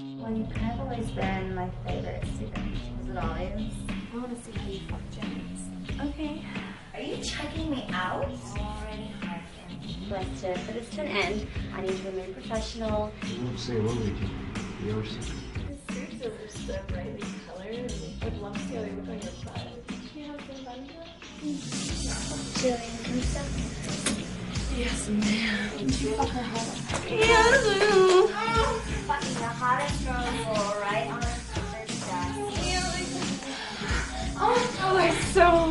Well, you've kind of always been my favorite student. Is it always? I want to see how you fuck James. Okay. Are you checking me out? Already hearkened. But to put this to an end, I need to remain professional. You won't say one weekend. You ever see? The suits are so brightly colored. I would love to see how they look on your butt. Can you have some fun Jillian, can you stop? Yes, ma'am. Fuck her hard. Yes. Fucking the the world, right on sister's desk. Oh, oh, it's so